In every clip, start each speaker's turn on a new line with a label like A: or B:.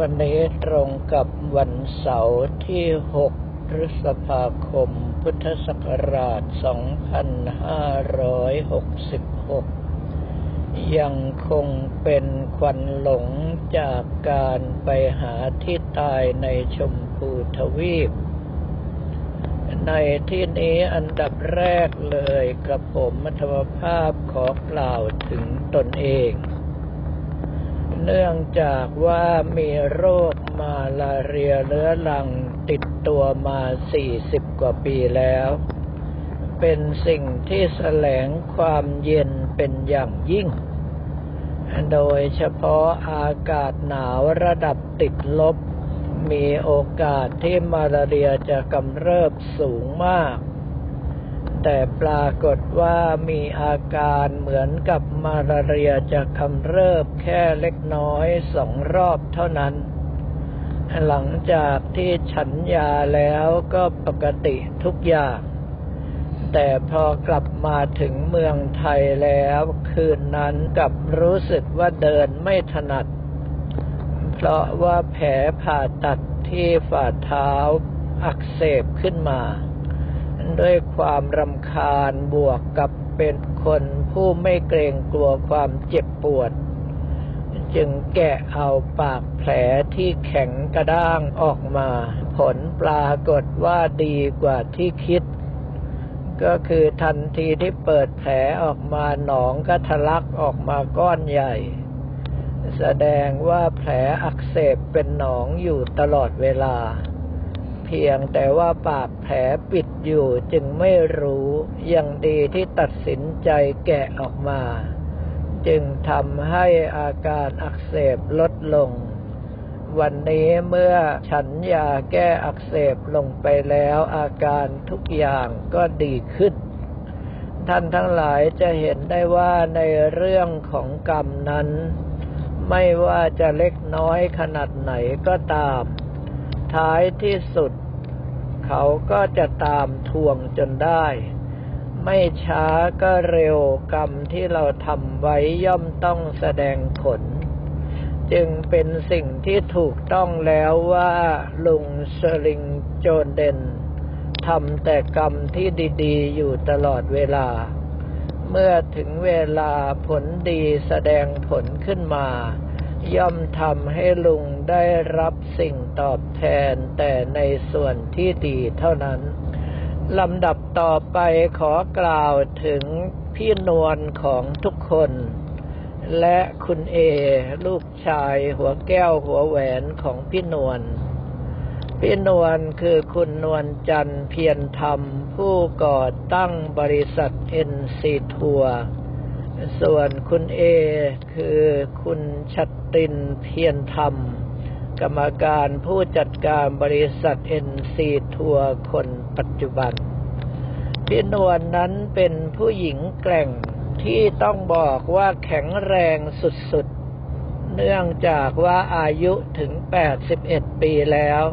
A: วันนี้ตรงกับวันเสาร์ที่ 6 พฤษภาคม พุทธศักราช 2566 ยังคงเป็นควันหลงจากการไปหาที่ตายในชมพูทวีป ในที่นี้อันดับแรกเลยกระผมมัธมภาพขอกล่าวถึงตนเอง เนื่องจากว่ามีโรคมาลาเรียเรื้อรังติดตัวมา 40 กว่าปีแล้ว เป็นสิ่งที่แสลงความเย็นเป็นอย่างยิ่ง โดยเฉพาะอากาศหนาวระดับติดลบ มีโอกาสที่มาลาเรียจะกำเริบสูงมาก แต่ปรากฏว่ามีอาการเหมือนกับมาลาเรียจะกำเริบแค่เล็กน้อยสองรอบเท่านั้น หลังจากที่ฉันยาแล้วก็ปกติทุกอย่าง แต่พอกลับมาถึงเมืองไทยแล้ว คืนนั้นกับรู้สึกว่าเดินไม่ถนัด เพราะว่าแผลผ่าตัดที่ฝ่าเท้าอักเสบขึ้นมา ด้วยความรำคาญบวกกับเป็นคนผู้ไม่เกรงกลัวความเจ็บปวด จึงแกะเอาปากแผลที่แข็งกระด้างออกมา ผลปรากฏว่าดีกว่าที่คิด ก็คือทันทีที่เปิดแผลออกมาหนองก็ทะลักออกมาก้อนใหญ่ แสดงว่าแผลอักเสบเป็นหนองอยู่ตลอดเวลา เพียงแต่ว่าปากแผลปิดอยู่จึงไม่รู้ยังดีที่ตัดสินใจแกะออกมา จึงทำให้อาการอักเสบลดลง วันนี้เมื่อฉันยาแก้อักเสบลงไปแล้วอาการทุกอย่างก็ดีขึ้น ท่านทั้งหลายจะเห็นได้ว่าในเรื่องของกรรมนั้น ไม่ว่าจะเล็กน้อยขนาดไหนก็ตาม ท้ายที่สุด เขาก็จะตามทวงจนได้ ไม่ช้าก็เร็วกรรมที่เราทำไว้ย่อมต้องแสดงผล จึงเป็นสิ่งที่ถูกต้องแล้วว่าลุงสลิงโจนเดนทำแต่กรรมที่ดีๆ อยู่ตลอดเวลา เมื่อถึงเวลาผลดีแสดงผลขึ้นมา ย่อมทำให้ลุงได้รับสิ่งตอบแทนแต่ในส่วนที่ดีเท่านั้นลำดับต่อไปขอกล่าวถึงพี่นวลของทุกคน และคุณเอ ลูกชายหัวแก้วหัวแหวนของพี่นวลพี่นวลคือคุณนวลจันเพียรธรรม ผู้ก่อตั้งบริษัทเอ็นซีทัวร์ ส่วนคุณเอคือคุณชัดตินเพียรธรรม กรรมการผู้จัดการบริษัทเอ็นซีทัวร์คนปัจจุบัน พี่นวลนนั้นเป็นผู้หญิงแกร่งที่ต้องบอกว่าแข็งแรงสุดๆ เนื่องจากว่าอายุถึง 81 ปีแล้ว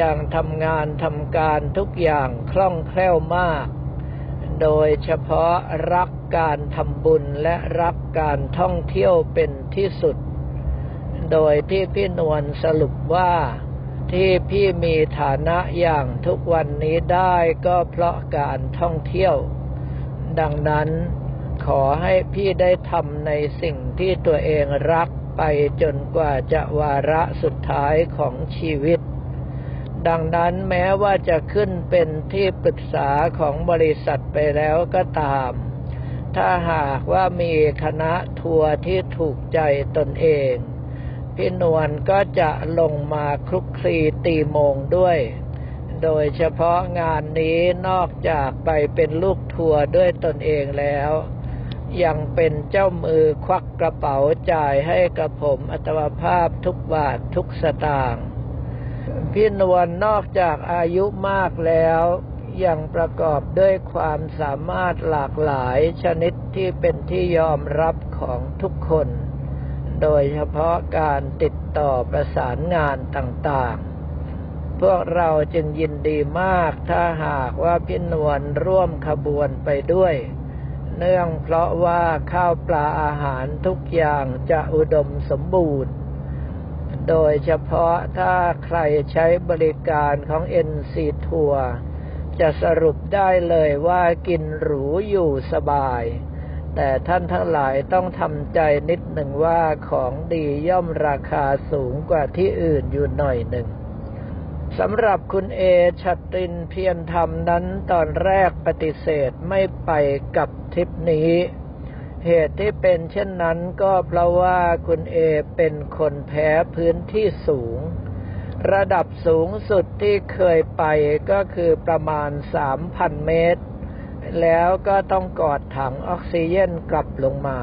A: ยังทำงานทำการทุกอย่างคล่องแคล่วมาก โดยเฉพาะรักการทำบุญและรักการท่องเที่ยวเป็นที่สุด โดยที่พี่นวลสรุปว่าที่พี่มีฐานะอย่างทุกวันนี้ได้ก็เพราะการท่องเที่ยว ดังนั้นขอให้พี่ได้ทำในสิ่งที่ตัวเองรักไปจนกว่าจะวาระสุดท้ายของชีวิต ดังนั้นแม้ว่าจะขึ้นเป็นที่ปรึกษาของบริษัทไปแล้วก็ตาม ถ้าหากว่ามีคณะทัวร์ที่ถูกใจตนเอง พี่นวลก็จะลงมาคลุกคลีตีโมงด้วย โดยเฉพาะงานนี้นอกจากไปเป็นลูกทัวร์ด้วยตนเองแล้วยังเป็นเจ้ามือควักกระเป๋าจ่ายให้กับผมอัตวภาพทุกบาททุกสตางค์ พี่นวลนอกจากอายุมากแล้วยังประกอบด้วยความสามารถหลากหลายชนิดที่เป็นที่ยอมรับของทุกคน โดยเฉพาะการติดต่อประสานงานต่างๆ พวกเราจึงยินดีมากถ้าหากว่าพี่นวลร่วมขบวนไปด้วย เนื่องเพราะว่าข้าวปลาอาหารทุกอย่างจะอุดมสมบูรณ์ โดยเฉพาะถ้าใครใช้บริการของ NC Tour จะสรุปได้เลยว่ากินหรูอยู่สบาย แต่ท่านทั้งหลายต้องทำใจนิดหนึ่งว่าของดีย่อมราคาสูงกว่าที่อื่นอยู่หน่อยหนึ่งสำหรับคุณเอชัตรินเพียรธรรมนั้นตอนแรกปฏิเสธไม่ไปกับทริปนี้ เหตุที่เป็นเช่นนั้นก็เพราะว่าคุณเอเป็นคนแพ้พื้นที่สูง ระดับสูงสุดที่เคยไปก็คือประมาณ 3,000 เมตร แล้วก็ต้องกอดถังออกซิเจนกลับลงมา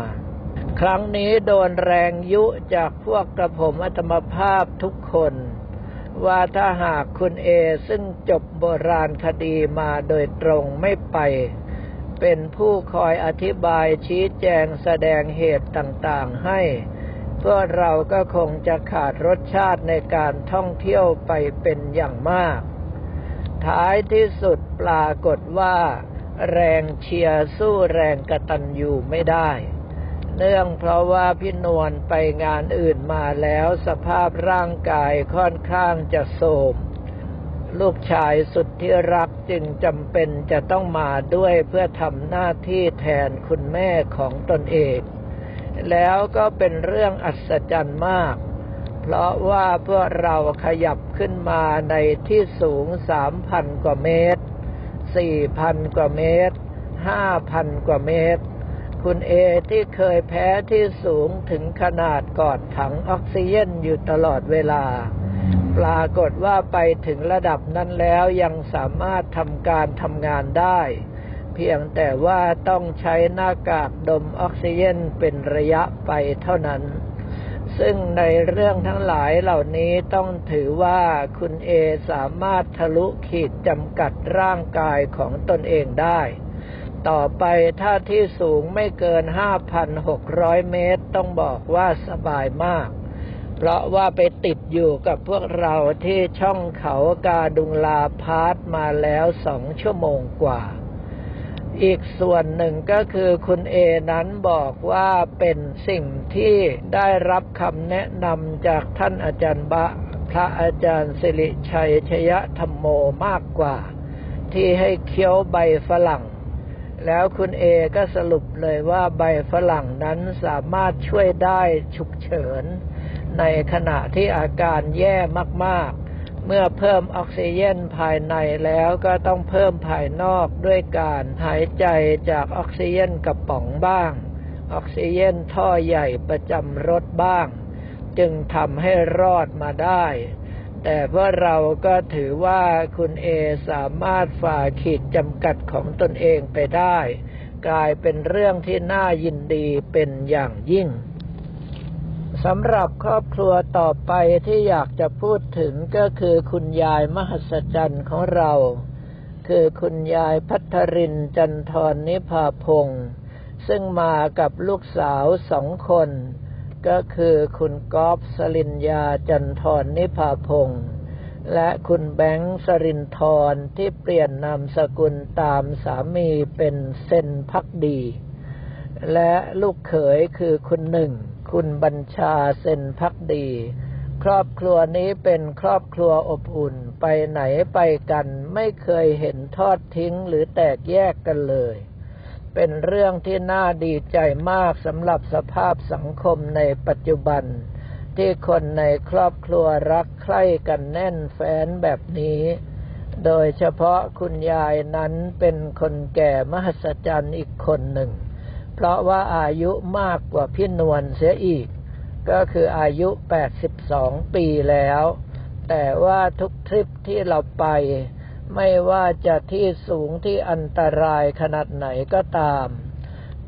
A: ครั้งนี้โดนแรงยุจากพวกกระผมอัตมภาพทุกคน ว่าถ้าหากคุณเอซึ่งจบโบราณคดีมาโดยตรงไม่ไป เป็นผู้คอยอธิบายชี้แจงแสดงเหตุต่างๆให้ พวกเราก็คงจะขาดรสชาติในการท่องเที่ยวไปเป็นอย่างมาก ท้ายที่สุดปรากฏว่า แรงเชียร์สู้แรงกระตันอยู่ไม่ได้ เนื่องเพราะว่าพี่นวลไปงานอื่นมาแล้วสภาพร่างกายค่อนข้างจะโทรม ลูกชายสุดที่รักจึงจำเป็นจะต้องมาด้วยเพื่อทำหน้าที่แทนคุณแม่ของตนเอง แล้วก็เป็นเรื่องอัศจรรย์มาก เพราะว่าพวกเราขยับขึ้นมาในที่สูงสามพันกว่าเมตรสี่พันกว่าเมตรห้าพันกว่าเมตร คุณเอที่เคยแพ้ที่สูงถึงขนาดกอดถังออกซิเจนอยู่ตลอดเวลา ปรากฏว่าไปถึงระดับนั้นแล้วยังสามารถทำการทำงานได้ เพียงแต่ว่าต้องใช้หน้ากากดมออกซิเจนเป็นระยะไปเท่านั้น ซึ่งในเรื่องทั้งหลายเหล่านี้ต้องถือว่าคุณเอสามารถทะลุขีดจำกัดร่างกายของตนเองได้ ต่อไปถ้าที่สูงไม่เกิน 5,600 เมตร ต้องบอกว่าสบายมาก เพราะว่าไปติดอยู่กับพวกเราที่ช่องเขากาดุงลาพาร์ทมาแล้วสองชั่วโมงกว่า อีกส่วนหนึ่งก็คือคุณเอนั้นบอกว่าเป็นสิ่งที่ได้รับคำแนะนำจากท่านอาจารย์บะ พระอาจารย์สิริชัยชยธรรมโมมากกว่า ที่ให้เคี้ยวใบฝรั่งแล้วคุณเอก็สรุปเลยว่าใบฝรั่งนั้นสามารถช่วยได้ฉุกเฉิน ในขณะที่อาการแย่มากๆ เมื่อเพิ่มออกซิเจนภายในแล้วก็ต้องเพิ่มภายนอกด้วยการหายใจจากออกซิเจนกระป๋องบ้าง ออกซิเจนท่อใหญ่ประจำรถบ้าง จึงทำให้รอดมาได้ แต่พวกเราก็ถือว่าคุณเอสามารถฝ่าขีดจำกัดของตนเองไปได้ กลายเป็นเรื่องที่น่ายินดีเป็นอย่างยิ่ง สำหรับครอบครัวต่อไปที่อยากจะพูดถึงก็คือคุณยายมหัศจรรย์ของเรา คือคุณยายพัทรินจันทรนิพาพงศ์ซึ่งมากับลูกสาวสองคน ก็คือคุณกอฟสลินยาจันทรนิพาพงศ์และคุณแบงค์สรินทรที่เปลี่ยนนามสกุลตามสามีเป็นเซนพักดี และลูกเขยคือคุณหนึ่ง คุณบัญชาเซนพักดี ครอบครัวนี้เป็นครอบครัวอบอุ่นไปไหนไปกันไม่เคยเห็นทอดทิ้งหรือแตกแยกกันเลย เป็นเรื่องที่น่าดีใจมากสำหรับสภาพสังคมในปัจจุบัน ที่คนในครอบครัวรักใคร่กันแน่นแฟ้นแบบนี้โดยเฉพาะคุณยายนั้นเป็นคนแก่มหัศจรรย์อีกคนหนึ่ง ราะว่าอายุมากกว่าพี่นวลเสียอีก ก็คืออายุ 82 ปีแล้ว แต่ว่าทุกทริปที่เราไป ไม่ว่าจะที่สูงที่อันตรายขนาดไหนก็ตาม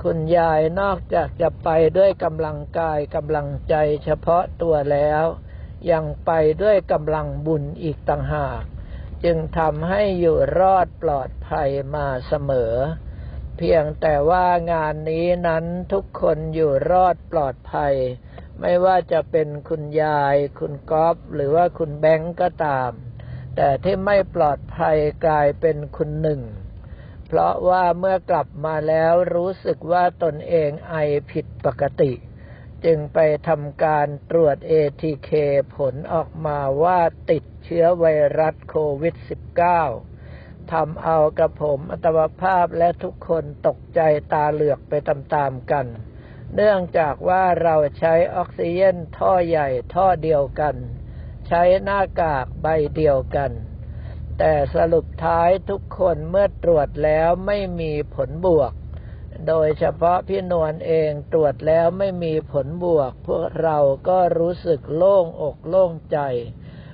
A: คุณยายนอกจากจะไปด้วยกำลังกายกำลังใจเฉพาะตัวแล้ว ยังไปด้วยกำลังบุญอีกต่างหาก จึงทำให้อยู่รอดปลอดภัยมาเสมอ เพียงแต่ว่างานนี้นั้นทุกคนอยู่รอดปลอดภัย ไม่ว่าจะเป็นคุณยาย คุณก๊อฟหรือว่าคุณแบงก์ก็ตาม แต่ที่ไม่ปลอดภัยกลายเป็นคุณหนึ่ง เพราะว่าเมื่อกลับมาแล้วรู้สึกว่าตนเองไอผิดปกติ จึงไปทำการตรวจ ATK ผลออกมาว่าติดเชื้อไวรัสโควิด -19 ทำเอากระผมอัตวภาพและทุกคนตกใจตาเหลือกไปตามๆกัน เนื่องจากว่าเราใช้ออกซิเจนท่อใหญ่ท่อเดียวกัน ใช้หน้ากากใบเดียวกัน แต่สรุปท้ายทุกคนเมื่อตรวจแล้วไม่มีผลบวก โดยเฉพาะพี่นวลเองตรวจแล้วไม่มีผลบวก พวกเราก็รู้สึกโล่งอกโล่งใจ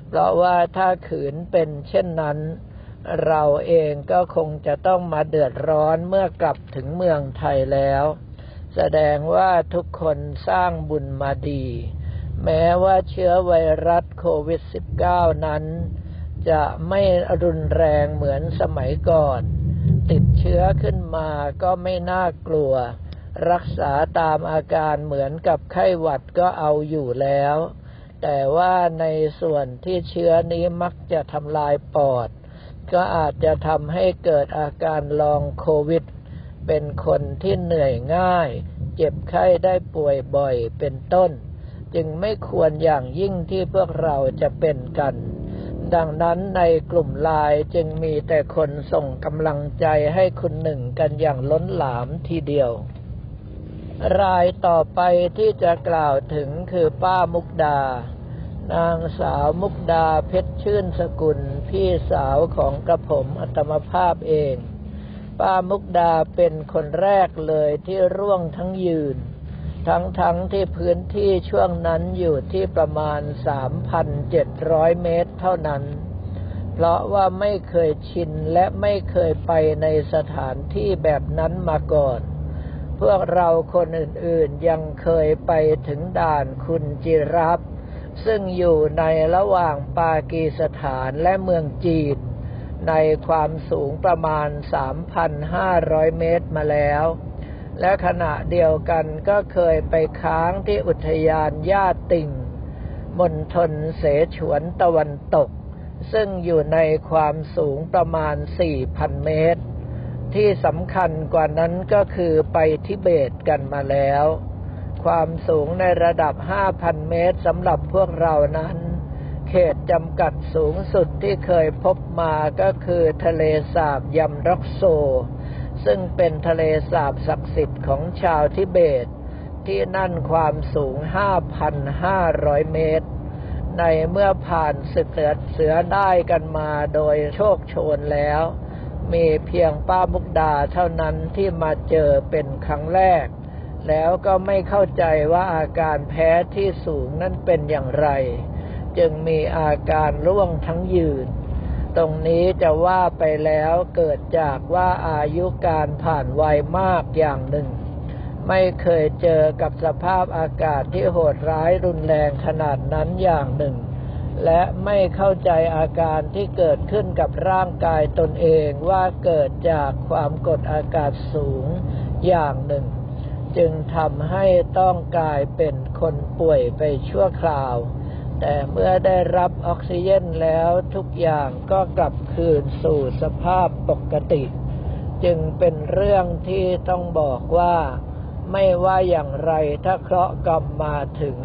A: เพราะว่าถ้าขืนเป็นเช่นนั้น เราเองก็คงจะต้องมาเดือดร้อนเมื่อกลับถึงเมืองไทยแล้ว แสดงว่าทุกคนสร้างบุญมาดี แม้ว่าเชื้อไวรัสโควิด -19 นั้น จะไม่รุนแรงเหมือนสมัยก่อน ติดเชื้อขึ้นมาก็ไม่น่ากลัว รักษาตามอาการเหมือนกับไข้หวัดก็เอาอยู่แล้ว แต่ว่าในส่วนที่เชื้อนี้มักจะทำลายปอด ก็อาจจะทำให้เกิดอาการลองโควิด เป็นคนที่เหนื่อยง่าย เจ็บไข้ได้ป่วยบ่อยเป็นต้น จึงไม่ควรอย่างยิ่งที่พวกเราจะเป็นกัน ดังนั้นในกลุ่มไลน์จึงมีแต่คนส่งกำลังใจให้คุณหนึ่งกันอย่างล้นหลามทีเดียว รายต่อไปที่จะกล่าวถึงคือป้ามุกดานางสาวมุกดาเพชรชื่นสกุล พี่สาวของกระผมอัตมภาพเอง ป้ามุกดาเป็นคนแรกเลยที่ร่วงทั้งยืน ทั้งๆทที่พื้นที่ช่วงนั้นอยู่ที่ประมาณ 3,700 เมตรเท่านั้น เพราะว่าไม่เคยชินและไม่เคยไปในสถานที่แบบนั้นมาก่อน พวกเราคนอื่นๆยังเคยไปถึงด่านคุณจิรับ ซึ่งอยู่ในระหว่างปากีสถานและเมืองจีน ในความสูงประมาณ 3,500 เมตรมาแล้ว และขณะเดียวกันก็เคยไปค้างที่อุทยานย่าติ่งมณฑลเสฉวนตะวันตก ซึ่งอยู่ในความสูงประมาณ 4,000 เมตร ที่สำคัญกว่านั้นก็คือไปทิเบตกันมาแล้ว ความสูงในระดับ 5,000 เมตรสำหรับพวกเรานั้น เขตจำกัดสูงสุดที่เคยพบมาก็คือทะเลสาบยำร็อกโซ ซึ่งเป็นทะเลสาบศักดิ์สิทธิ์ของชาวทิเบต ที่นั่นความสูง 5,500 เมตร ในเมื่อผ่านศึกเสือเสือได้กันมาโดยโชคโชนแล้ว มีเพียงป้ามุกดาเท่านั้นที่มาเจอเป็นครั้งแรก แล้วก็ไม่เข้าใจว่าอาการแพ้ที่สูงนั้นเป็นอย่างไร จึงมีอาการร่วงทั้งยืน ตรงนี้จะว่าไปแล้วเกิดจากว่าอายุการผ่านวัยมากอย่างหนึ่ง ไม่เคยเจอกับสภาพอากาศที่โหดร้ายรุนแรงขนาดนั้นอย่างหนึ่ง และไม่เข้าใจอาการที่เกิดขึ้นกับร่างกายตนเองว่าเกิดจากความกดอากาศสูงอย่างหนึ่ง จึงทำให้ต้องกลายเป็นคนป่วยไปชั่วคราว แต่เมื่อได้รับออกซิเจนแล้วทุกอย่างก็กลับคืนสู่สภาพปกติ จึงเป็นเรื่องที่ต้องบอกว่า ไม่ว่าอย่างไรถ้าเคราะห์กรรมมาถึง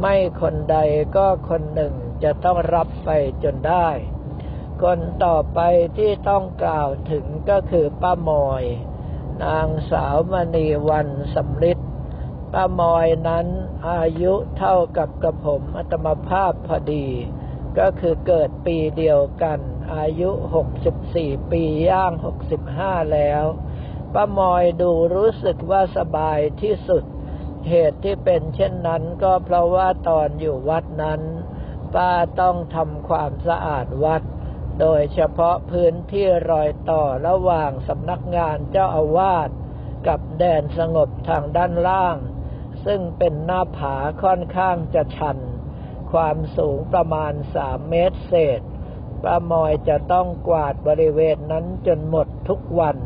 A: ไม่คนใดก็คนหนึ่งจะต้องรับไปจนได้ คนต่อไปที่ต้องกล่าวถึงก็คือป้ามอย นางสาวมณีวันสำลิดป้ามอยนั้นอายุเท่ากับกระผมอัตมภาพพอดี ก็คือเกิดปีเดียวกัน อายุ 64 ปีย่าง 65 แล้วป้ามอยดูรู้สึกว่าสบายที่สุด เหตุที่เป็นเช่นนั้นก็เพราะว่าตอนอยู่วัดนั้น ป้าต้องทำความสะอาดวัด โดยเฉพาะพื้นที่รอยต่อระหว่างสำนักงานเจ้าอาวาสกับแดนสงบทางด้านล่าง ซึ่งเป็นหน้าผาค่อนข้างจะชัน ความสูงประมาณสามเมตรเศษป้ามอยจะต้องกวาดบริเวณนั้นจนหมดทุกวัน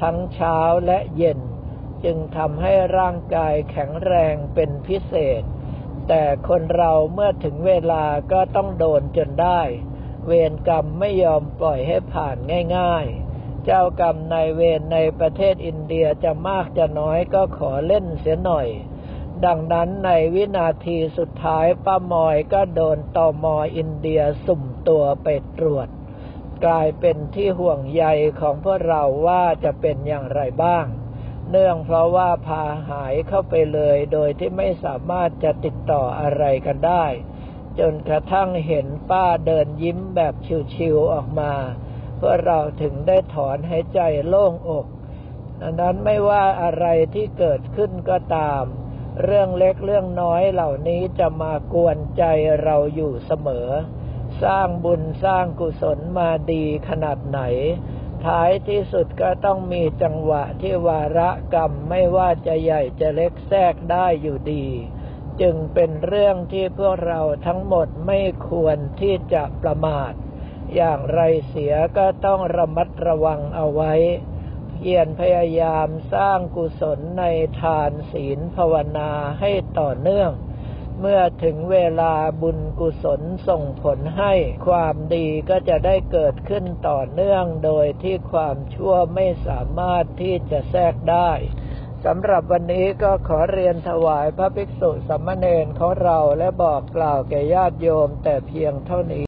A: ทั้งเช้าและเย็น จึงทำให้ร่างกายแข็งแรงเป็นพิเศษ แต่คนเราเมื่อถึงเวลาก็ต้องโดนจนได้ เวรกรรมไม่ยอมปล่อยให้ผ่านง่ายๆ เจ้ากรรมนายเวรในประเทศอินเดียจะมากจะน้อยก็ขอเล่นเสียหน่อย ดังนั้นในวินาทีสุดท้ายป้ามอยก็โดนตอมออินเดียสุ่มตัวไปตรวจ กลายเป็นที่ห่วงใยของพวกเราว่าจะเป็นอย่างไรบ้าง เนื่องเพราะว่าพาหายเข้าไปเลยโดยที่ไม่สามารถจะติดต่ออะไรกันได้ จนกระทั่งเห็นป้าเดินยิ้มแบบชิวๆออกมาเพื่อเราถึงได้ถอนหายใจโล่งอกอันนั้นไม่ว่าอะไรที่เกิดขึ้นก็ตาม เรื่องเล็กเรื่องน้อยเหล่านี้จะมากวนใจเราอยู่เสมอ สร้างบุญสร้างกุศลมาดีขนาดไหน ท้ายที่สุดก็ต้องมีจังหวะที่วาระกรรมไม่ว่าจะใหญ่จะเล็กแทรกได้อยู่ดี จึงเป็นเรื่องที่พวกเราทั้งหมดไม่ควรที่จะประมาท อย่างไรเสียก็ต้องระมัดระวังเอาไว้ เพียรพยายามสร้างกุศลในทานศีลภาวนาให้ต่อเนื่อง เมื่อถึงเวลาบุญกุศลส่งผลให้ความดีก็จะได้เกิดขึ้นต่อเนื่องโดยที่ความชั่วไม่สามารถที่จะแทรกได้ สำหรับวันนี้ก็ขอเรียนถวายพระภิกษุสัมมเนรของเราและบอกกล่าวแก่ญาติโยมแต่เพียงเท่านี้